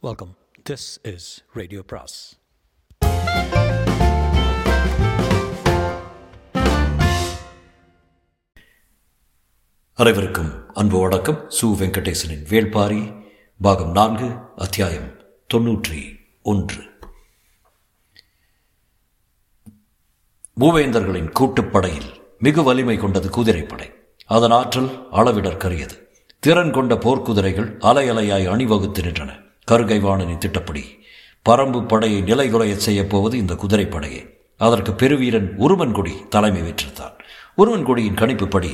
Welcome this is radio பிராஸ் அனைவருக்கும் அன்பு வணக்கம். சு வெங்கடேசனின் வேள்பாரி பாகம் நான்கு அத்தியாயம் தொன்னூற்றி ஒன்று. மூவேந்தர்களின் கூட்டுப்படையில் மிகு வலிமை கொண்டது குதிரைப்படை. அதன் ஆற்றல் அளவிடற்கரியது. திறன் கொண்ட போர்க்குதிரைகள் அலையலையாய் அணிவகுத்து நின்றன. கருகைவாணனின் திட்டப்படி பரம்பு படையை நிலைகுலைய செய்யப்போவது இந்த குதிரைப்படையே அதற்கு பெருவீரன் உருமன்குடி தலைமை வெற்றிருந்தான். உருமன்குடியின் கணிப்புப்படி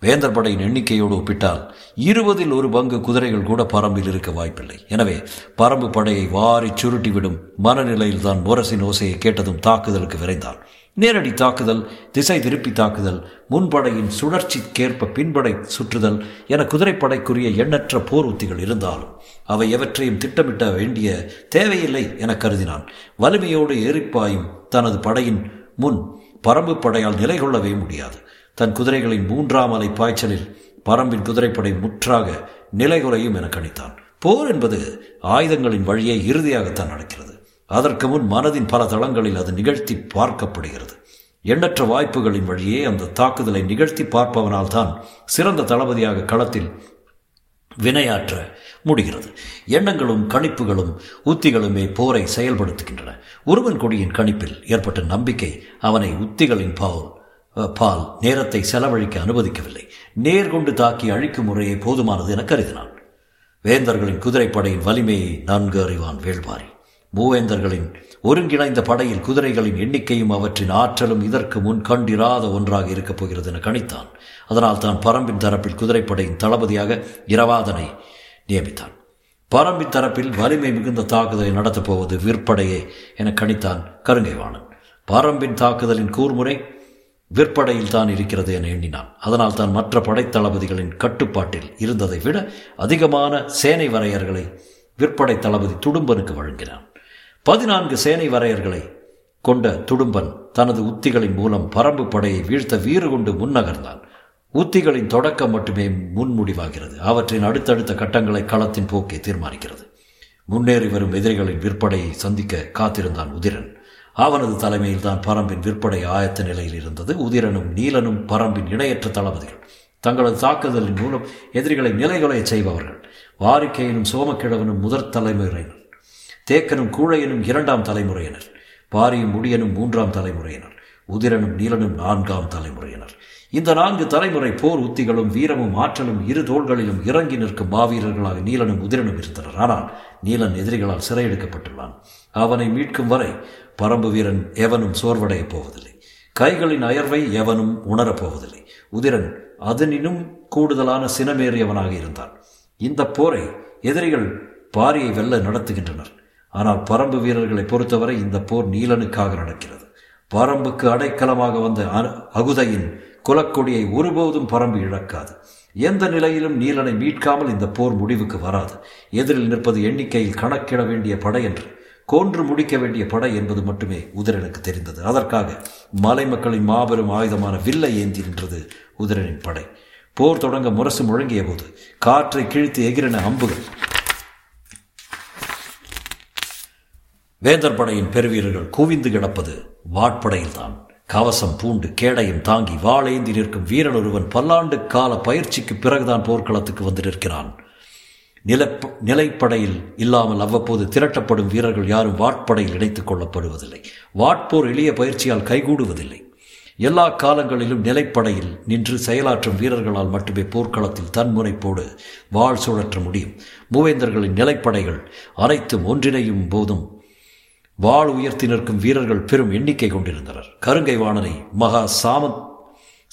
வேந்தர் படையின் எண்ணிக்கையோடு ஒப்பிட்டால் இருபதில் ஒரு பங்கு குதிரைகள் கூட பரம்பில் இருக்க வாய்ப்பில்லை. எனவே பரம்பு படையை வாரி சுருட்டிவிடும் மனநிலையில்தான் முரசின் ஓசையை கேட்டதும் தாக்குதலுக்கு விரைந்தான். நேரடி தாக்குதல் திசை திருப்பி தாக்குதல் முன்படையின் சுழற்சிக்கேற்ப பின்படை சுற்றுதல் என குதிரைப்படைக்குரிய எண்ணற்ற போர் உத்திகள் இருந்தாலும் அவை எவற்றையும் திட்டமிட்ட வேண்டிய தேவையில்லை என கருதினான். வலிமையோடு ஏறிப்பாயும் தனது படையின் முன் பரம்பு படையால் நிலை கொள்ளவே முடியாது. தன் குதிரைகளின் மூன்றாம் அலை பாய்ச்சலில் பரம்பின் குதிரைப்படை முற்றாக நிலைகுலையும் என கணித்தான். போர் என்பது ஆயுதங்களின் வழியை இறுதியாகத்தான் நடக்கிறது. அதற்கு முன் மனதின் பல தளங்களில் அது நிகழ்த்தி பார்க்கப்படுகிறது. எண்ணற்ற வாய்ப்புகளின் வழியே அந்த தாக்குதலை நிகழ்த்தி பார்ப்பவனால் தான் சிறந்த தளபதியாக களத்தில் வினையாற்ற முடிகிறது. எண்ணங்களும் கணிப்புகளும் உத்திகளுமே போரை செயல்படுத்துகின்றன. ஒருவன் கொடியின் கணிப்பில் ஏற்பட்ட நம்பிக்கை அவனை உத்திகளின் பால் பால் நேரத்தை செலவழிக்க அனுமதிக்கவில்லை. நேர்கொண்டு தாக்கி அழிக்கும் முறையே போதுமானது என கருதினான். வேந்தர்களின் குதிரைப்படையின் வலிமையை நன்கு அறிவான் வேள்பாரி. மூவேந்தர்களின் ஒருங்கிணைந்த படையில் குதிரைகளின் எண்ணிக்கையும் அவற்றின் ஆற்றலும் இதற்கு முன் கண்டிராத ஒன்றாக இருக்கப் போகிறது என கணித்தான். அதனால் தான் பரம்பின் தரப்பில் குதிரைப்படையின் தளபதியாக இரவாதனை நியமித்தான். பரம்பின் தரப்பில் வலிமை மிகுந்த தாக்குதலை நடத்தப் போவது விற்படையே என கணித்தான் கருங்கைவாணன். பரம்பின் தாக்குதலின் கூர்முறை விற்படையில் தான் இருக்கிறது என எண்ணினான். அதனால் தான் மற்ற படைத்தளபதிகளின் கட்டுப்பாட்டில் இருந்ததை விட அதிகமான சேனை வரையர்களை விற்படை தளபதி துடும்பனுக்கு வழங்கினான். பதினான்கு சேனை வரையர்களை கொண்ட துடும்பன் தனது உத்திகளின் மூலம் பரம்பு படையை வீழ்த்த வீறு கொண்டு முன்னகர்ந்தான். உத்திகளின் தொடக்கம் மட்டுமே முன்முடிவாகிறது. அவற்றின் அடுத்தடுத்த கட்டங்களை களத்தின் போக்கை தீர்மானிக்கிறது. முன்னேறி வரும் எதிரிகளின் விற்படையை சந்திக்க காத்திருந்தான் உதிரன். அவனது தலைமையில் தான் பரம்பின் விற்படை ஆயத்த நிலையில் இருந்தது. உதிரனும் நீலனும் பரம்பின் இணையற்ற தளபதிகள். தங்களது தாக்குதலின் மூலம் எதிரிகளை நிலைகளை செய்பவர்கள். வாரிக்கையிலும் சோமக்கிழவனும் முதற் தலைமுறையினர். தேக்கனும் கூழையனும் இரண்டாம் தலைமுறையினர். பாரியும் முடியனும் மூன்றாம் தலைமுறையினர். உதிரனும் நீலனும் நான்காம் தலைமுறையினர். இந்த நான்கு தலைமுறை போர் உத்திகளும் வீரமும் ஆற்றலும் இரு தோள்களிலும் இறங்கி நிற்கும் மாவீரர்களாக நீலனும் உதிரனும் இருந்தனர். ஆனால் நீலன் எதிரிகளால் சிறையெடுக்கப்பட்டுள்ளான். அவனை மீட்கும் வரை பரம்பு வீரன் எவனும் சோர்வடையப் போவதில்லை. கைகளின் அயர்வை எவனும் உணரப் போவதில்லை. உதிரன் அதனினும் கூடுதலான சினமேறியவனாக இருந்தான். இந்த போரை எதிரிகள் பாரியை வெல்ல நடத்துகின்றனர். ஆனால் பரம்பு வீரர்களை பொறுத்தவரை இந்த போர் நீலனுக்காக நடக்கிறது. பரம்புக்கு அடைக்கலமாக வந்த அகுதையின் குலக்கொடியை ஒருபோதும் பரம்பு இழக்காது. எந்த நிலையிலும் நீலனை மீட்காமல் இந்த போர் முடிவுக்கு வராது. எதிரில் நிற்பது எண்ணிக்கையில் கணக்கிட வேண்டிய படை என்று கோன்று முடிக்க வேண்டிய படை என்பது மட்டுமே உதிரனுக்கு தெரிந்தது. அதற்காக மலை மக்களின் மாபெரும் ஆயுதமான வில்லை ஏந்தி நின்றது உதிரனின் படை. போர் தொடங்க முரசு முழங்கிய போது காற்றை கிழித்து எகிரின அம்புகள் வேந்தர் படையின் பெருவீரர்கள் குவிந்து கிடப்பது வாட்படையில்தான். கவசம் பூண்டு கேடையும் தாங்கி வாழேந்தி நிற்கும் வீரன் ஒருவன் பல்லாண்டு கால பயிற்சிக்கு பிறகுதான் போர்க்களத்துக்கு வந்து நிற்கிறான். நில நிலைப்படையில் இல்லாமல் அவ்வப்போது திரட்டப்படும் வீரர்கள் யாரும் வாட்படையில் இணைத்துக் கொள்ளப்படுவதில்லை. வாட்போர் எளிய பயிற்சியால் கைகூடுவதில்லை. எல்லா காலங்களிலும் நிலைப்படையில் நின்று செயலாற்றும் வீரர்களால் மட்டுமே போர்க்களத்தில் தன்முனைப்போடு வாழ் சுழற்ற முடியும். மூவேந்தர்களின் நிலைப்படைகள் அனைத்தும் ஒன்றிணையும் போதும் வாழ் உயர்த்தி நிற்கும் வீரர்கள் பெரும் எண்ணிக்கை கொண்டிருந்தனர். கருங்கை வாணனை மகா சாமந்த்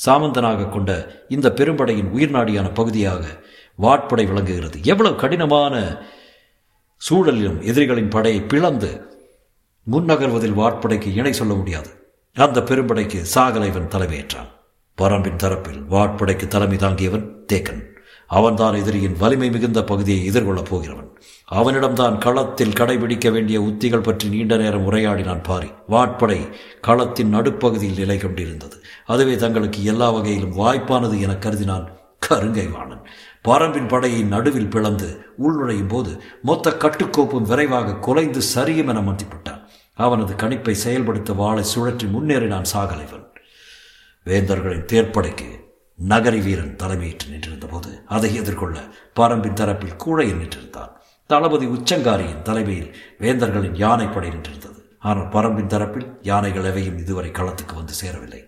சாமந்தனாக கொண்ட இந்த பெரும்படையின் உயிர்நாடியான பகுதியாக வாட்படை விளங்குகிறது. எவ்வளவு கடினமான சூழலிலும் எதிரிகளின் படையை பிளந்து முன்னகர்வதில் வாட்படைக்கு இணை சொல்ல முடியாது. அந்த பெரும்படைக்கு சாகலைவன் தலைமையேற்றான். பரம்பின் தரப்பில் வாட்படைக்கு தலைமை தாங்கியவன் தேக்கன். அவன்தான் எதிரியின் வலிமை மிகுந்த பகுதியை எதிர்கொள்ளப் போகிறவன். அவனிடம்தான் களத்தில் கடைபிடிக்க வேண்டிய உத்திகள் பற்றி நீண்ட நேரம் உரையாடினான் பாரி. வாட்படை களத்தின் நடுப்பகுதியில் நிலை கொண்டிருந்தது. அதுவே தங்களுக்கு எல்லா வகையிலும் வாய்ப்பானது என கருதினான் கருங்கை வாணன் பரம்பின் படையை நடுவில் பிளந்து உள்நுழையும் போது மொத்த கட்டுக்கோப்பும் விரைவாக குலைந்து சரியும் என மதிப்பிட்டான் அவனது கணிப்பை செயல்படுத்த வாளை சுழற்றி முன்னேறினான் சாகலைவன். வேந்தர்களின் தேர்ப்படைக்கு நகரி வீரன் தலைமையேற்று நின்றிருந்த போது அதை எதிர்கொள்ள பரம்பின் தரப்பில் கூழையில் நின்றிருந்தான். தளபதி உச்சங்காரியின் தலைமையில் வேந்தர்களின் யானைப்படை நின்றிருந்தது. ஆனால் பரம்பின் தரப்பில் யானைகள் எவையும் இதுவரை களத்துக்கு வந்து சேரவில்லை.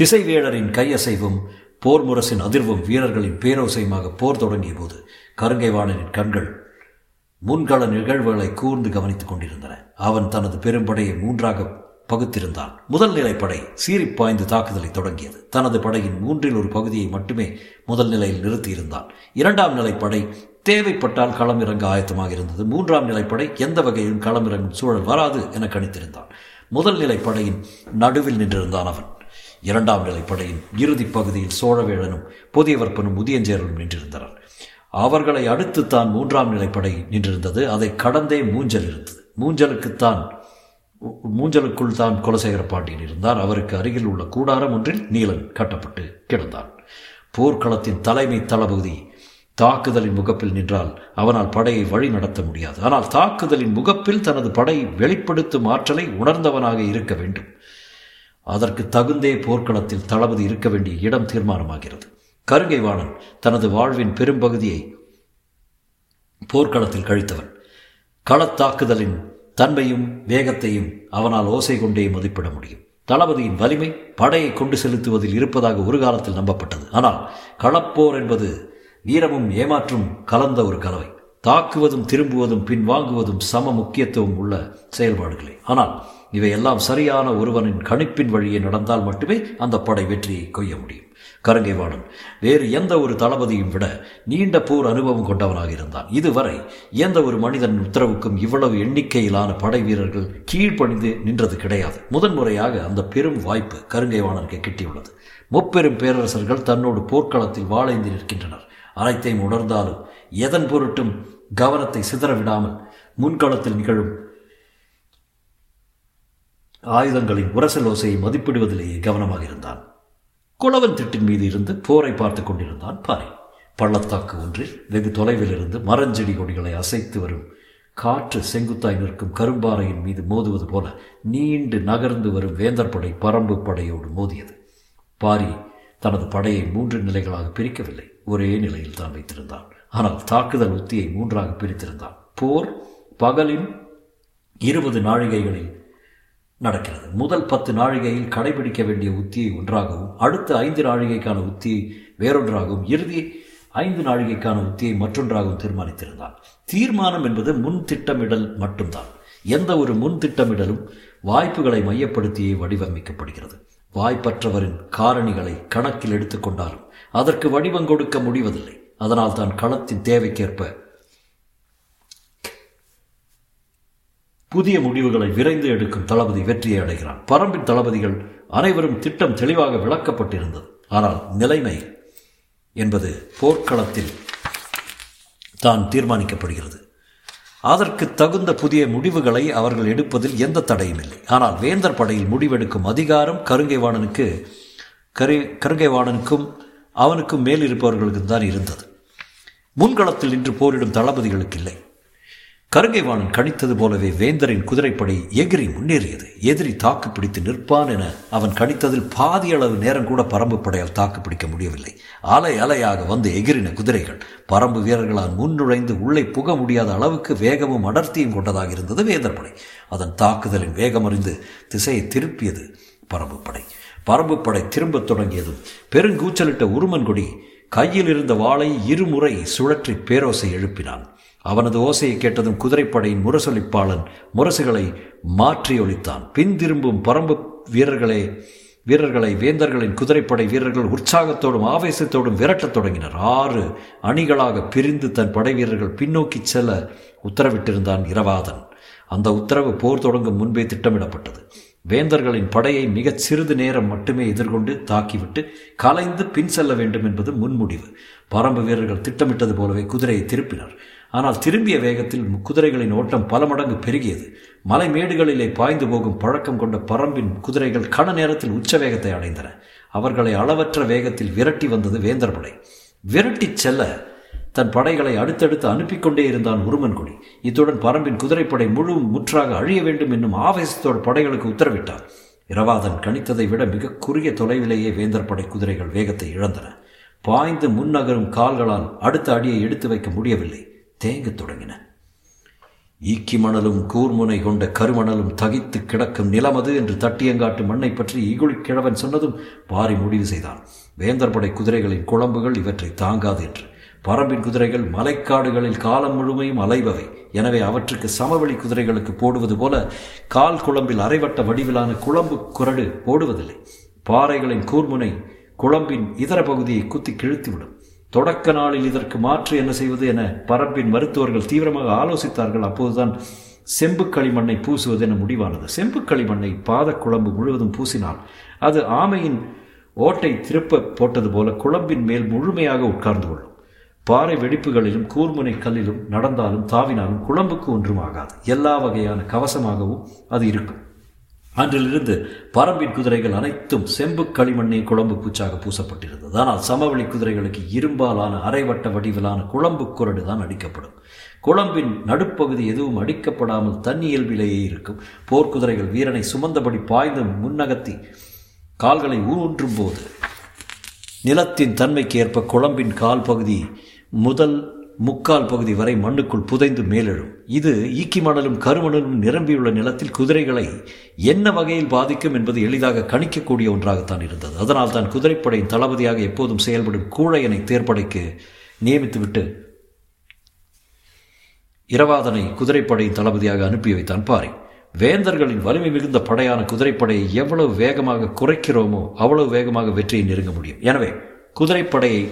திசைவேடரின் கையசைவும் போர் முரசின் அதிர்வும் வீரர்களின் பேரோசையுமாக போர் தொடங்கிய போது கருங்கைவாணனின் கண்கள் முன்கள நிகழ்வுகளை கூர்ந்து கவனித்துக் கொண்டிருந்தன. அவன் தனது பெரும்படையை மூன்றாக பகுத்திருந்தான். முதல் நிலை படை சீறி பாய்ந்து தாக்குதலை தொடங்கியது. தனது படையின் மூன்றில் ஒரு பகுதியை மட்டுமே முதல் நிலையில் நிறுத்தியிருந்தான். இரண்டாம் நிலை படை தேவைப்பட்டால் களம் இறங்க ஆயத்தமாக இருந்தது. மூன்றாம் நிலைப்படை எந்த வகையிலும் களம் இறங்கும் சூழல் வராது என கணித்திருந்தான். முதல் நிலைப்படையின் நடுவில் நின்றிருந்தான் அவன். இரண்டாம் நிலைப்படையின் இறுதி பகுதியில் சோழவேழனும் புதியவர்ப்பனும் முதியஞ்சேரலும் நின்றிருந்தனர். அவர்களை அடுத்து தான் மூன்றாம் நிலைப்படை நின்றிருந்தது. அதை கடந்தே மூஞ்சல் இருந்தது. மூஞ்சலுக்குத்தான் மூஞ்சலுக்குள் தான் குலசேகர பாண்டியன் இருந்தார். அவருக்கு அருகில் உள்ள கூடாரம் ஒன்றில் நீலன் கட்டப்பட்டு கிடந்தான். போர்க்களத்தின் தலைமை தளபதி தாக்குதலின் முகப்பில் நின்றால் அவனால் படையை வழி நடத்த முடியாது. ஆனால் தாக்குதலின் முகப்பில் தனது படை வெளிப்படுத்தும் ஆற்றலை உணர்ந்தவனாக இருக்க வேண்டும். அதற்கு தகுந்தே போர்க்களத்தில் தளபதி இருக்க வேண்டிய இடம் தீர்மானமாகிறது. கருங்கைவாணன் தனது வாழ்வின் பெரும்பகுதியை போர்க்களத்தில் கழித்தவன். களத்தாக்குதலின் தன்மையும் வேகத்தையும் அவனால் ஓசை கொண்டே மதிப்பிட முடியும். தளபதியின் வலிமை படையை கொண்டு செலுத்துவதில் இருப்பதாக ஒரு காலத்தில் நம்பப்பட்டது. ஆனால் களப்போர் என்பது வீரமும் ஏமாற்றும் கலந்த ஒரு கலவை. தாக்குவதும் திரும்புவதும் பின்வாங்குவதும் சம முக்கியத்துவம் உள்ள செயல்பாடுகளே. ஆனால் இவையெல்லாம் சரியான ஒருவனின் கணிப்பின் வழியே நடந்தால் மட்டுமே அந்த படை வெற்றியை கொய்ய முடியும். கருங்கைவாணன் வேறு எந்த ஒரு தளபதியும் விட நீண்ட போர் அனுபவம் கொண்டவனாக இருந்தான். இதுவரை எந்த ஒரு மனிதன் உத்தரவுக்கும் இவ்வளவு எண்ணிக்கையிலான படை வீரர்கள் கீழ்ப்பணிந்து நின்றது கிடையாது. முதன்முறையாக அந்த பெரும் வாய்ப்பு கருங்கைவாணனுக்கு கிட்டியுள்ளது. முப்பெரும் பேரரசர்கள் தன்னோடு போர்க்களத்தில் வாழைந்து நிற்கின்றனர். அனைத்தையும் உணர்ந்தாலும் எதன் பொருட்டும் கவனத்தை சிதறவிடாமல் முன்களத்தில் நிகழும் ஆயுதங்களின் உரசல் ஓசையை மதிப்பிடுவதிலேயே கவனமாக இருந்தான். குளவன் திட்டின் மீது இருந்து போரை பார்த்து கொண்டிருந்தான் பாரி. பள்ளத்தாக்கு ஒன்றில் வெகு தொலைவில் இருந்து மரஞ்செடி கொடிகளை அசைத்து வரும் காற்று செங்குத்தாய் நிற்கும் கரும்பாறையின் மீது மோதுவது போல நீண்டு நகர்ந்து வரும் வேந்தர் படை பரம்பு படையோடு மோதியது. பாரி தனது படையை மூன்று நிலைகளாக பிரிக்கவில்லை. ஒரே நிலையில் தான் வைத்திருந்தான். ஆனால் தாக்குதல் உத்தியை மூன்றாக பிரித்திருந்தான். போர் பகலின் இருபது நாழிகைகளில் நடக்கிறது. முதல் பத்து நாழிகையில் கடைபிடிக்க வேண்டிய உத்தியை ஒன்றாகவும் அடுத்த ஐந்து நாழிகைக்கான உத்தியை வேறொன்றாகவும் இறுதி ஐந்து நாழிகைக்கான உத்தியை மற்றொன்றாகவும் தீர்மானித்திருந்தான் தீர்மானம் என்பது முன் திட்டமிடல் மட்டும்தான். எந்த ஒரு முன் திட்டமிடலும் வாய்ப்புகளை மையப்படுத்தியே வடிவமைக்கப்படுகிறது. வாய்ப்பற்றவரின் காரணிகளை கணக்கில் எடுத்துக்கொண்டாலும் அதற்கு வடிவம் கொடுக்க முடிவதில்லை. அதனால் தான் களத்தின் தேவைக்கேற்ப புதிய முடிவுகளை விரைந்து எடுக்கும் தளபதி வெற்றியை அடைகிறான் பரம்பின் தளபதிகள் அனைவரும் திட்டம் தெளிவாக விளக்கப்பட்டிருந்தது. ஆனால் நிலைமை என்பது போர்க்களத்தில் தான் தீர்மானிக்கப்படுகிறது. அதற்கு தகுந்த புதிய முடிவுகளை அவர்கள் எடுப்பதில் எந்த தடையும் இல்லை. ஆனால் வேந்தர் படையில் முடிவெடுக்கும் அதிகாரம் கருங்கைவாணனுக்கு கரு கருங்கைவாணனுக்கும் அவனுக்கும் மேல் இருப்பவர்களுக்கு தான் இருந்தது. முன்களத்தில் நின்று போரிடும் தளபதிகளுக்கு இல்லை. கருங்கைவாணன் கணித்தது போலவே வேந்தரின் குதிரைப்படை எகிரி முன்னேறியது. எதிரி தாக்கு பிடித்து நிற்பான் என அவன் கணித்ததில் பாதி அளவு நேரம் கூட பரம்பு படையால் தாக்கு பிடிக்க முடியவில்லை. அலை அலையாக வந்து எகிரின குதிரைகள். பரம்பு வீரர்களால் முன்னுழைந்து உள்ளே புக முடியாத அளவுக்கு வேகமும் அடர்த்தியும் கொண்டதாக இருந்தது வேந்தர் படை. அதன் தாக்குதலின் வேகம் அறிந்து திசையை திருப்பியது பரம்பு படை. பரம்பு படை திரும்பத் தொடங்கியதும் பெருங்கூச்சலிட்ட உருமன்கொடி கையில் இருந்த வாளை இருமுறை சுழற்றி பேரோசை எழுப்பினான். அவனது ஓசையை கேட்டதும் குதிரைப்படையின் முரசொலிப்பாளன் முரசுகளை மாற்றி ஒழித்தான். பின் திரும்பும் பரம்பு வீரர்களே வீரர்களை வேந்தர்களின் குதிரைப்படை வீரர்கள் உற்சாகத்தோடும் ஆவேசத்தோடும் விரட்டத் தொடங்கினர். ஆறு அணிகளாக பிரிந்து தன் படை வீரர்கள் பின்னோக்கி செல்ல உத்தரவிட்டிருந்தான் இரவாதன். அந்த உத்தரவு போர் தொடங்கும் முன்பே திட்டமிடப்பட்டது. வேந்தர்களின் படையை மிகச் சிறிது நேரம் மட்டுமே எதிர்கொண்டு தாக்கிவிட்டு கலைந்து பின் செல்ல வேண்டும் என்பது முன்முடிவு. பரம்பு வீரர்கள் திட்டமிட்டது போலவே குதிரையை திருப்பினர். ஆனால் திரும்பிய வேகத்தில் குதிரைகளின் ஓட்டம் பல மடங்கு பெருகியது. மலை மேடுகளிலே பாய்ந்து போகும் பழக்கம் கொண்ட பரம்பின் குதிரைகள் கன நேரத்தில் உச்ச வேகத்தை அடைந்தன. அவர்களை அளவற்ற வேகத்தில் விரட்டி வந்தது வேந்தர் படை விரட்டிச் செல்ல தன் படைகளை அடுத்தடுத்து அனுப்பிக் கொண்டே இருந்தான் உருமன்குடி இத்துடன் பரம்பின் குதிரைப்படை முழு முற்றாக அழிய வேண்டும் என்னும் ஆவேசத்தோடு படைகளுக்கு உத்தரவிட்டான். இரவாதன் கணித்ததை விட மிக குறுகிய தொலைவிலேயே வேந்தர் படை குதிரைகள் வேகத்தை இழந்தன. பாய்ந்து முன்னகரும் கால்களால் அடுத்த அடியை எடுத்து வைக்க முடியவில்லை. தேங்கத் தொடங்கின. ஈக்கி மணலும் கூர்முனை கொண்ட கருமணலும் தகித்து கிடக்கும் நிலமது என்று தட்டியங்காட்டு மண்ணை பற்றி ஈகுழி கிழவன் சொன்னதும் பாரி முடிவு செய்தான். வேந்தர் படை குதிரைகளின் குழம்புகள் இவற்றை தாங்காது என்று. பரம்பின் குதிரைகள் மலைக்காடுகளில் காலம் முழுமையும் அலைபவை. எனவே அவற்றுக்கு சமவெளி குதிரைகளுக்கு போடுவது போல கால் குழம்பில் அரைவட்ட வடிவிலான குழம்பு குரடு போடுவதில்லை. பாறைகளின் கூர்முனை குழம்பின் இதர பகுதியை குத்தி கிழித்துவிடும். தொடக்க நாளில் இதற்கு மாற்று என்ன செய்வது என பரப்பின் மருத்துவர்கள் தீவிரமாக ஆலோசித்தார்கள். அப்போதுதான் செம்பு களிமண்ணை பூசுவது என முடிவானது. செம்பு களிமண்ணை பாத குழம்பு முழுவதும் பூசினால் அது ஆமையின் ஓட்டை திருப்ப போட்டது போல குழம்பின் மேல் முழுமையாக உட்கார்ந்து கொள்ளும். பாறை வெடிப்புகளிலும் கூர்முனை கல்லிலும் நடந்தாலும் தாவினாலும் குழம்புக்கு ஒன்றும் ஆகாது. எல்லா வகையான கவசமாகவும் அது இருக்கும். அன்றிலிருந்து பரம்பின் குதிரைகள் அனைத்தும் செம்பு களிமண்ணை குழம்பு பூச்சாக பூசப்பட்டிருந்தது. ஆனால் சமவெளி குதிரைகளுக்கு இரும்பாலான அரைவட்ட வடிவிலான குழம்பு குரடு தான் அடிக்கப்படும். குழம்பின் நடுப்பகுதி எதுவும் அடிக்கப்படாமல் தன்னியல்பிலேயே இருக்கும். போர்க்குதிரைகள் வீரனை சுமந்தபடி பாய்ந்து முன்னகத்தி கால்களை ஊன்றும் போது நிலத்தின் தன்மைக்கு ஏற்ப குழம்பின் கால் பகுதி முதல் முக்கால் பகுதி வரை மண்ணுக்குள் புதைந்து மேலெழும். இது ஈக்கி மணலும் கருமணலும் நிரம்பியுள்ள நிலத்தில் குதிரைகளை என்ன வகையில் பாதிக்கும் என்பது எளிதாக கணிக்கக்கூடிய ஒன்றாகத்தான் இருந்தது. அதனால் தான் குதிரைப்படையின் தளபதியாக எப்போதும் செயல்படும் கூழையனை தேர்ப்படைக்கு நியமித்துவிட்டு இரவாதனை குதிரைப்படையின் தளபதியாக அனுப்பி வைத்தான் பாரி. வேந்தர்களின் வலிமை மிகுந்த படையான குதிரைப்படையை எவ்வளவு வேகமாக குறைக்கிறோமோ அவ்வளவு வேகமாக வெற்றியை நெருங்க முடியும். எனவே குதிரைப்படையை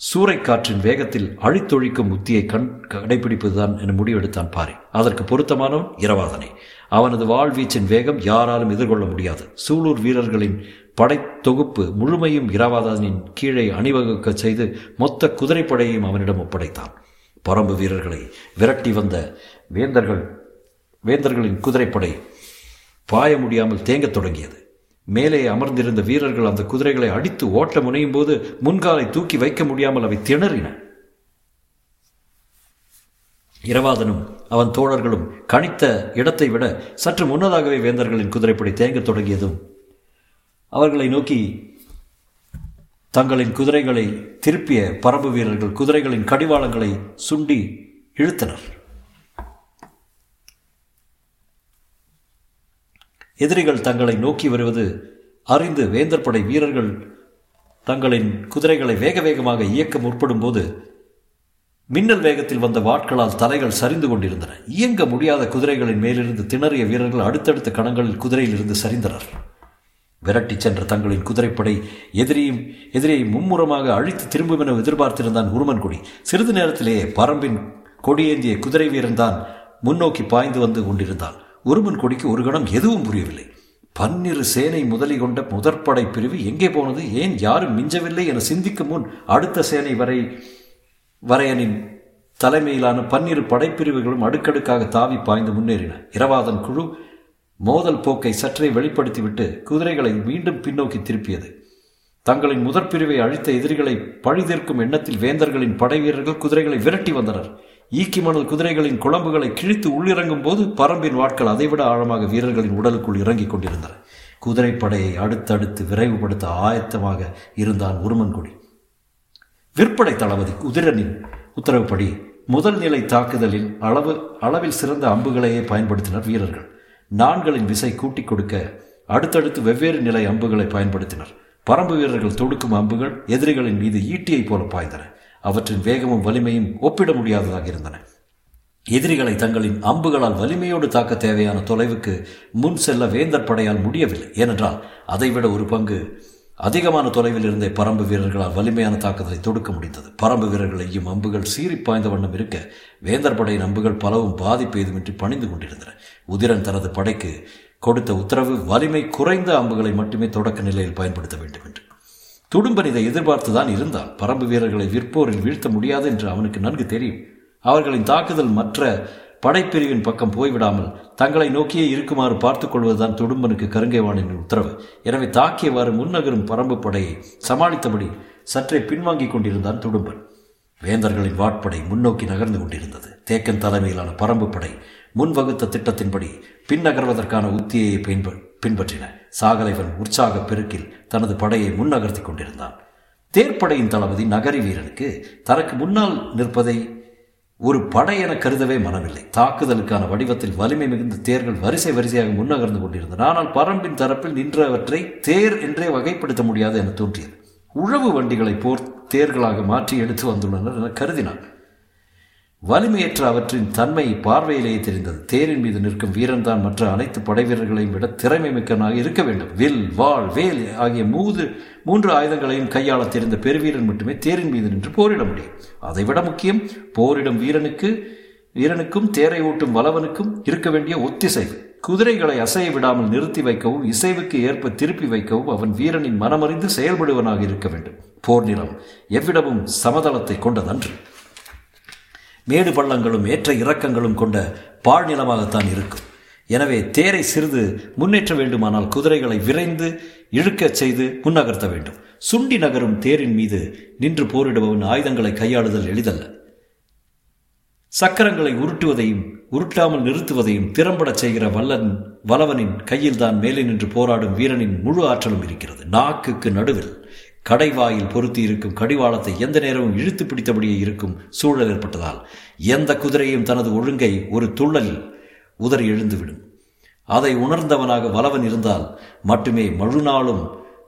சூறைக்காற்றின் வேகத்தில் அழித்தொழிக்கும் உத்தியை கண் கடைபிடிப்பதுதான் என முடிவெடுத்தான் பாரி. அதற்கு பொருத்தமானவன் இரவாதனை. அவனது வாழ்வீச்சின் வேகம் யாராலும் எதிர்கொள்ள முடியாது. சூலூர் வீரர்களின் படை தொகுப்பு முழுமையும் இரவாதனின் கீழே அணிவகுக்க செய்து மொத்த குதிரைப்படையையும் அவனிடம் ஒப்படைத்தான். பரம்பு வீரர்களை விரட்டி வந்த வேந்தர்கள் வேந்தர்களின் குதிரைப்படை பாய முடியாமல் தேங்கத் தொடங்கியது. மேலே அமர்ந்திருந்த வீரர்கள் அந்த குதிரைகளை அடித்து ஓட்ட முனையும் போது முன்காலை தூக்கி வைக்க முடியாமல் அவை திணறின. இரவாதனும் அவன் தோழர்களும் கணித்த இடத்தை விட சற்று முன்னதாகவே வேந்தர்களின் குதிரைப்படி தேங்க தொடங்கியதும் அவர்களை நோக்கி தங்களின் குதிரைகளை திருப்பிய பரம்பு வீரர்கள் குதிரைகளின் கடிவாளங்களை சுண்டி இழுத்தனர். எதிரிகள் தங்களை நோக்கி வருவது அறிந்து வேந்தர் படை வீரர்கள் தங்களின் குதிரைகளை வேக வேகமாக இயக்க முற்படும் போது மின்னல் வேகத்தில் வந்த வாட்களால் தலைகள் சரிந்து கொண்டிருந்தன. இயங்க முடியாத குதிரைகளின் மேலிருந்து திணறிய வீரர்கள் அடுத்தடுத்த கணங்களில் குதிரையிலிருந்து சரிந்தனர். விரட்டிச் சென்ற தங்களின் குதிரைப்படை எதிரியும் எதிரியை மும்முரமாக அழித்து திரும்பும் என எதிர்பார்த்திருந்தான் உருமன்குடி சிறிது நேரத்திலேயே பரம்பின் கொடியேந்திய குதிரை வீரன் தான் முன்னோக்கி பாய்ந்து வந்து கொண்டிருந்தான். உருமன் கொடிக்கு ஒரு கணம் எதுவும் புரியவில்லை. பன்னிரு சேனை முதலி கொண்ட முதற்படை பிரிவு எங்கே போனது? ஏன் யாரும் மிஞ்சவில்லை என சிந்திக்கும் முன் அடுத்த சேனை வரை வரையனின் தலைமையிலான பன்னிரு படைப்பிரிவுகளும் அடுக்கடுக்காக தாவி பாய்ந்து முன்னேறின. இரவாதன் குழு மோதல் போக்கை சற்றே வெளிப்படுத்திவிட்டு குதிரைகளை மீண்டும் பின்னோக்கி திருப்பியது. தங்களின் முதற் பிரிவை அழித்த எதிரிகளை பழிதீர்க்கும் எண்ணத்தில் வேந்தர்களின் படை வீரர்கள் குதிரைகளை விரட்டி வந்தனர். ஈக்கி மணல் குதிரைகளின் குழம்புகளை கிழித்து உள்ளிறங்கும் போது பரம்பின் வாட்கள் அதைவிட ஆழமாக வீரர்களின் உடலுக்குள் இறங்கிக் கொண்டிருந்தன. குதிரைப்படையை அடுத்தடுத்து விரைவுபடுத்த ஆயத்தமாக இருந்தான் உருமன்குடி விற்படை தளபதி உதிரனின் உத்தரவுப்படி முதல் நிலை தாக்குதலில் அளவு அளவில் சிறந்த அம்புகளையே பயன்படுத்தினர் வீரர்கள். நான்களின் விசை கூட்டிக் கொடுக்க அடுத்தடுத்து வெவ்வேறு நிலை அம்புகளை பயன்படுத்தினர். பரம்பு வீரர்கள் தொடுக்கும் அம்புகள் எதிரிகளின் மீது ஈட்டியைப் போல பாய்ந்தன. அவற்றின் வேகமும் வலிமையும் ஒப்பிட முடியாததாக இருந்தன. எதிரிகளை தங்களின் அம்புகளால் வலிமையோடு தாக்க தேவையான தொலைவுக்கு முன் செல்ல வேந்தர் படையால் முடியவில்லை. ஏனென்றால் அதைவிட ஒரு பங்கு அதிகமான தொலைவில் இருந்தே பரம்பு வீரர்களால் வலிமையான தாக்குதலை தொடுக்க முடிந்தது. பரம்பு வீரர்கள் எய்யும் அம்புகள் சீறி பாய்ந்த வண்ணம் இருக்க வேந்தர் படையின் அம்புகள் பலவும் பாதிப்பு ஏதுமின்றி பணிந்து கொண்டிருந்தன. உதிரன் தனது படைக்கு கொடுத்த உத்தரவு வலிமை குறைந்த அம்புகளை மட்டுமே தொடக்க நிலையில் பயன்படுத்த வேண்டும் என்று துடும்பன் இதை எதிர்பார்த்து தான் இருந்தால் பரம்பு வீரர்களை விற்போரில் வீழ்த்த முடியாது என்று அவனுக்கு நன்கு தெரியும். அவர்களின் தாக்குதல் மற்ற படைப்பிரிவின் பக்கம் போய்விடாமல் தங்களை நோக்கியே இருக்குமாறு பார்த்து கொள்வதுதான் துடும்பனுக்கு கருங்கைவானின் உத்தரவு. எனவே தாக்கியவாறு முன்னகரும் பரம்பு படையை சமாளித்தபடி சற்றே பின்வாங்கிக் கொண்டிருந்தான் துடும்பன். வேந்தர்களின் வாட்படை முன்னோக்கி நகர்ந்து கொண்டிருந்தது. தேக்கன் தலைமையிலான பரம்பு படை முன்வகுத்த திட்டத்தின்படி பின் நகர்வதற்கான உத்தியை பின்ப பின்பற்றின. சாகலைவன் உற்சாக பெருக்கில் தனது படையை முன்னகர்த்தி கொண்டிருந்தான். தேர்ப்படையின் தளபதி நகரி வீரனுக்கு தனக்கு முன்னால் நிற்பதை ஒரு படை என கருதவே மனமில்லை. தாக்குதலுக்கான வடிவத்தில் வலிமை மிகுந்த தேர்கள் வரிசை வரிசையாக முன்னகர்ந்து கொண்டிருந்தன. ஆனால் பரம்பின் தரப்பில் நின்றவற்றை தேர் என்றே வகைப்படுத்த முடியாது என தோன்றியது. உழவு வண்டிகளை போர் தேர்களாக மாற்றி எடுத்து வந்துள்ளனர் என கருதினான். வலிமையற்ற அவற்றின் தன்மை பார்வையிலேயே தெரிந்தது. தேரின் மீது நிற்கும் வீரன்தான் மற்ற அனைத்து படை வீரர்களையும் விட திறமை மிக்கனாக இருக்க வேண்டும். வில் வாள் வேல் ஆகிய மூது மூன்று ஆயுதங்களையும் கையாள தெரிந்த பெருவீரன் மட்டுமே தேரின் மீது நின்று போரிட முடியும். அதைவிட முக்கியம் போரிடும் வீரனுக்கு வீரனுக்கும் தேரை ஓட்டும் வளவனுக்கும் இருக்க வேண்டிய ஒத்திசைவு. குதிரைகளை அசைய விடாமல் நிறுத்தி வைக்கவும் இசைவுக்கு ஏற்ப திருப்பி வைக்கவும் அவன் வீரனின் மனமறிந்து செயல்படுவனாக இருக்க வேண்டும். போர் நிலம் எவ்விடமும் சமதளத்தை கொண்டதன்று. மேடு பள்ளங்களும் ஏற்ற இறக்கங்களும் கொண்ட பாழ்நிலமாகத்தான் இருக்கும். எனவே தேரை சிறிது முன்னேற்ற வேண்டுமானால் குதிரைகளை விரைந்து இழுக்கச் செய்து முன்னகர்த்த வேண்டும். சுண்டி நகரும் தேரின் மீது நின்று போரிடுபவன் ஆயுதங்களை கையாளுதல் எளிதல்ல. சக்கரங்களை உருட்டுவதையும் உருட்டாமல் நிறுத்துவதையும் திறம்படச் செய்கிற வல்லன் வலவனின் கையில்தான் மேலே நின்று போராடும் வீரனின் முழு ஆற்றலும் இருக்கிறது. நாக்குக்கு நடுவில். கடைவாயில் பொருத்தி இருக்கும் கடிவாளத்தை எந்த நேரமும் இழுத்து பிடித்தபடியே இருக்கும் சூழல் ஏற்பட்டதால் எந்த குதிரையும் தனது ஒழுங்கை ஒரு துள்ளலில் உதறி எழுந்துவிடும். அதை உணர்ந்தவனாக வலவன் இருந்தால் மட்டுமே மழுநாளும்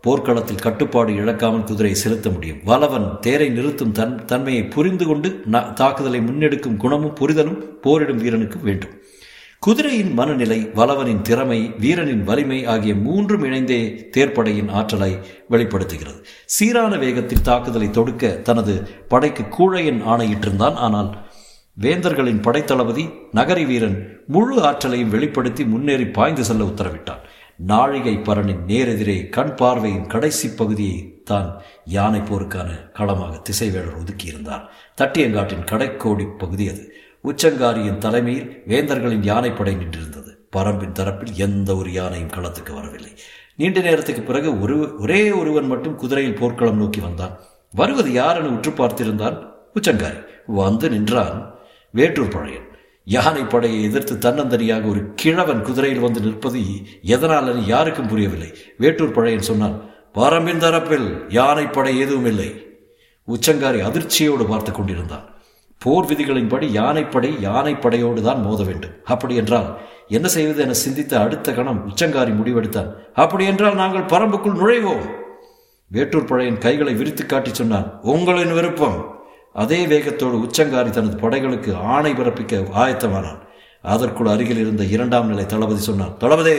போர்க்களத்தில் கட்டுப்பாடு இழக்காமல் குதிரையை செலுத்த முடியும். வலவன் தேரை நிறுத்தும் தன் தன்மையை புரிந்து கொண்டு தாக்குதலை முன்னெடுக்கும் குணமும் புரிதலும் போரிடும் வீரனுக்கு வேண்டும். குதிரையின் மனநிலை வலவனின் திறமை வீரனின் வலிமை ஆகிய மூன்றும் இணைந்தே தேர்ப்படையின் ஆற்றலை வெளிப்படுத்துகிறது. சீரான வேகத்தில் தாக்குதலை தொடுக்க தனது படைக்கு கூழையன் ஆணையிட்டிருந்தான். ஆனால் வேந்தர்களின் படைத்தளபதி நகரி வீரன் முழு ஆற்றலையும் வெளிப்படுத்தி முன்னேறி பாய்ந்து செல்ல உத்தரவிட்டான். நாழிகை பரனின் நேரெதிரே கண் பார்வையின் கடைசி பகுதியை தான் யானை போருக்கான களமாக திசைவேளர் ஒதுக்கியிருந்தார். தட்டியங்காட்டின் கடைக்கோடி பகுதி அது. உச்சங்காரியின் தலைமையில் வேந்தர்களின் யானைப்படை நின்றிருந்தது. பரம்பின் தரப்பில் எந்த ஒரு யானையும் களத்துக்கு வரவில்லை. நீண்ட நேரத்துக்கு பிறகு ஒரு ஒரே ஒருவன் மட்டும் குதிரையில் போர்க்களம் நோக்கி வந்தான். வருவது யார் என உற்று பார்த்திருந்தான் உச்சங்காரி. வந்து நின்றான் வேட்டூர் பழையன். யானை படையை எதிர்த்து தன்னந்தனியாக ஒரு கிழவன் குதிரையில் வந்து நிற்பது எதனால் என யாருக்கும் புரியவில்லை. வேட்டூர் பழையன் சொன்னான் பரம்பின் தரப்பில் யானைப்படை எதுவும் இல்லை. உச்சங்காரி அதிர்ச்சியோடு பார்த்து கொண்டிருந்தான். போர் விதிகளின்படி யானைப்படை யானைப்படையோடு தான் மோத வேண்டும். அப்படி என்றால் என்ன செய்வது என சிந்தித்த அடுத்த கணம் உச்சங்காரி முடிவெடுத்தான் அப்படி என்றால் நாங்கள் பரம்புக்குள் நுழைவோம். வேட்டூர் பழையன் கைகளை விரித்து காட்டி சொன்னான் உங்களின் விருப்பம். அதே வேகத்தோடு உச்சங்காரி தனது படைகளுக்கு ஆணை பிறப்பிக்க ஆயத்தமானான். அதற்குள் அருகில் இருந்த இரண்டாம் நிலை தளபதி சொன்னான் தளபதி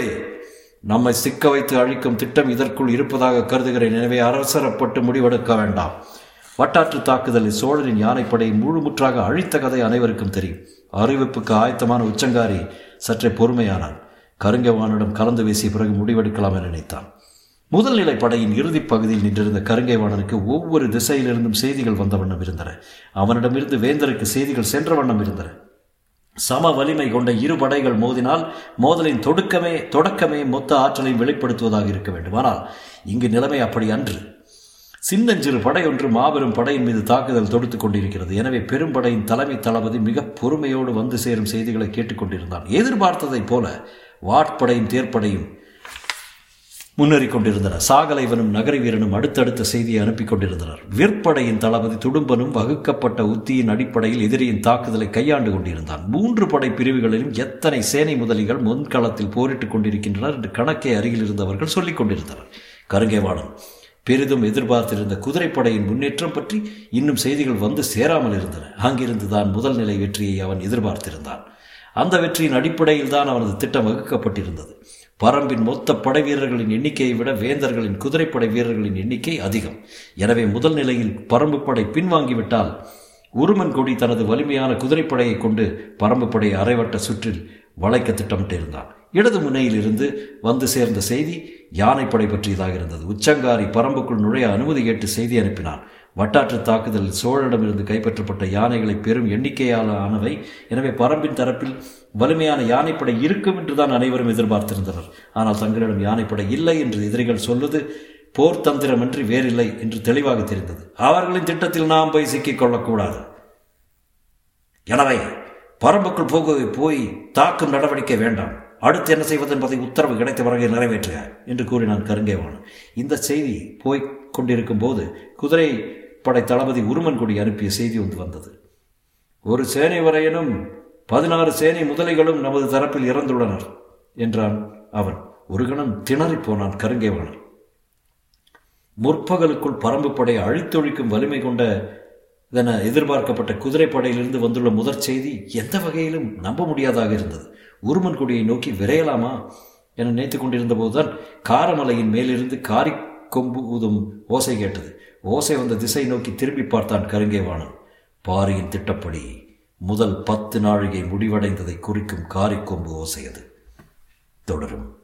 நம்மை சிக்க வைத்து அழிக்கும் திட்டம் இதற்குள் இருப்பதாக கருதுகிறேன். எனவே அரசரப்பட்டு முடிவெடுக்க வேண்டாம். வட்டாற்று தாக்குதலில் சோழரின் யானைப்படை முழுமுற்றாக அழித்த கதை அனைவருக்கும் தெரியும். அறிவிப்புக்கு ஆயத்தமான உச்சங்காரி சற்றே பொறுமையானான். கருங்கைவானிடம் கலந்து வீசிய பிறகு முடிவெடுக்கலாம் என நினைத்தான். முதல் நிலை படையின் இறுதிப் பகுதியில் நின்றிருந்த கருங்கைவாணனுக்கு ஒவ்வொரு திசையிலிருந்தும் செய்திகள் வந்த வண்ணம் இருந்தன. அவனிடமிருந்து வேந்தருக்கு செய்திகள் சென்ற வண்ணம் இருந்தன. சம வலிமை கொண்ட இரு படைகள் மோதினால் மோதலின் தொடுக்கமே தொடக்கமே மொத்த ஆற்றலை வெளிப்படுத்துவதாக இருக்க வேண்டும் ஆனால் இங்கு நிலைமை அப்படி அன்று. சின்னஞ்சிறு படை ஒன்று மாபெரும் படையின் மீது தாக்குதல் தொடுத்துக் கொண்டிருக்கிறது. எனவே பெரும்படையின் தலைமை தளபதி மிக பொறுமையோடு வந்து சேரும் செய்திகளை கேட்டுக்கொண்டிருந்தான் எதிர்பார்த்ததைப் போல வாட்படையும் தேர்ப்படையும் முன்னேறி கொண்டிருந்தன. சாகலைவனும் நகரி வீரனும் அடுத்தடுத்த செய்தியை அனுப்பி கொண்டிருந்தனர். விற்படையின் தளபதி துடும்பனும் வகுக்கப்பட்ட உத்தியின் அடிப்படையில் எதிரியின் தாக்குதலை கையாண்டு கொண்டிருந்தான். மூன்று படை பிரிவுகளிலும் எத்தனை சேனை முதலிகள் முன்களத்தில் போரிட்டுக் கொண்டிருக்கின்றனர் என்று கணக்கை அருகில் இருந்தவர்கள் சொல்லிக் கொண்டிருந்தனர். கருங்கேவாணன். பெரிதும் எதிர்பார்த்திருந்த குதிரைப்படையின் முன்னேற்றம் பற்றி இன்னும் செய்திகள் வந்து சேராமல் இருந்தன. அங்கிருந்து தான் முதல் நிலை வெற்றியை அவன் எதிர்பார்த்திருந்தான். அந்த வெற்றியின் அடிப்படையில் தான் அவனது திட்டம் வகுக்கப்பட்டிருந்தது. பரம்பின் மொத்த படை வீரர்களின் எண்ணிக்கையை விட வேந்தர்களின் குதிரைப்படை வீரர்களின் எண்ணிக்கை அதிகம். எனவே முதல் நிலையில் பரம்பு படை பின்வாங்கிவிட்டால் உருமன் கொடி தனது வலிமையான குதிரைப்படையை கொண்டு பரம்பு படை அரைவட்ட சுற்றில் வளைக்க திட்டமிட்டிருந்தான். இடது முனையில் இருந்து வந்து சேர்ந்த செய்தி யானைப்படை பற்றியதாக இருந்தது. உச்சங்காரி பரம்புக்குள் நுழைய அனுமதி கேட்டு செய்தி அனுப்பினான். வட்டாற்று தாக்குதலில் சோழனிடமிருந்து கைப்பற்றப்பட்ட யானைகளை பெரும் எண்ணிக்கையாலானவை எனவே பரம்பின் தரப்பில் வலிமையான யானைப்படை இருக்கும் என்றுதான் அனைவரும் எதிர்பார்த்திருந்தனர். ஆனால் தங்களிடம் யானைப்படை இல்லை என்று எதிரிகள் சொல்வது போர் தந்திரமின்றி வேறில்லை என்று தெளிவாக தெரிந்தது. அவர்களின் திட்டத்தில் நாம் போய் சிக்கிக் கொள்ளக்கூடாது. எனவே பரம்புக்குள் போகவே போய் தாக்கும் நடவடிக்கை வேண்டாம். அடுத்து என்ன செய்வது என்பதை உத்தரவு கிடைத்த பிறகு நிறைவேற்றுக என்று கூறினான் கருங்கேவான். இந்த செய்தி போய்க் கொண்டிருக்கும் போது குதிரை படை தளபதி உருமன்கொடி அனுப்பிய செய்தி ஒன்று வந்தது. ஒரு சேனை வரையனும் பதினாறு சேனை முதலைகளும் நமது தரப்பில் இறந்துள்ளனர் என்றான் அவன். ஒரு கணம் திணறிப்போனான் போனான் முற்பகலுக்குள் பரம்பு படை அழித்தொழிக்கும் வலிமை கொண்ட என எதிர்பார்க்கப்பட்ட குதிரைப்படையிலிருந்து வந்துள்ள முதற் செய்தி எந்த வகையிலும் நம்ப முடியாதாக இருந்தது. உருமன் கொடியை நோக்கி விரையலாமா? என நினைத்து கொண்டிருந்த போதுதான் காரமலையின் மேலிருந்து காரி கொம்பு ஊதும் ஓசை கேட்டது. ஓசை வந்த திசை நோக்கி திரும்பி பார்த்தான் கருங்கேவானன் பாரியின் திட்டப்படி முதல் பத்து நாழிகை முடிவடைந்ததை குறிக்கும் காரிக்கொம்பு ஓசை அது. தொடரும்.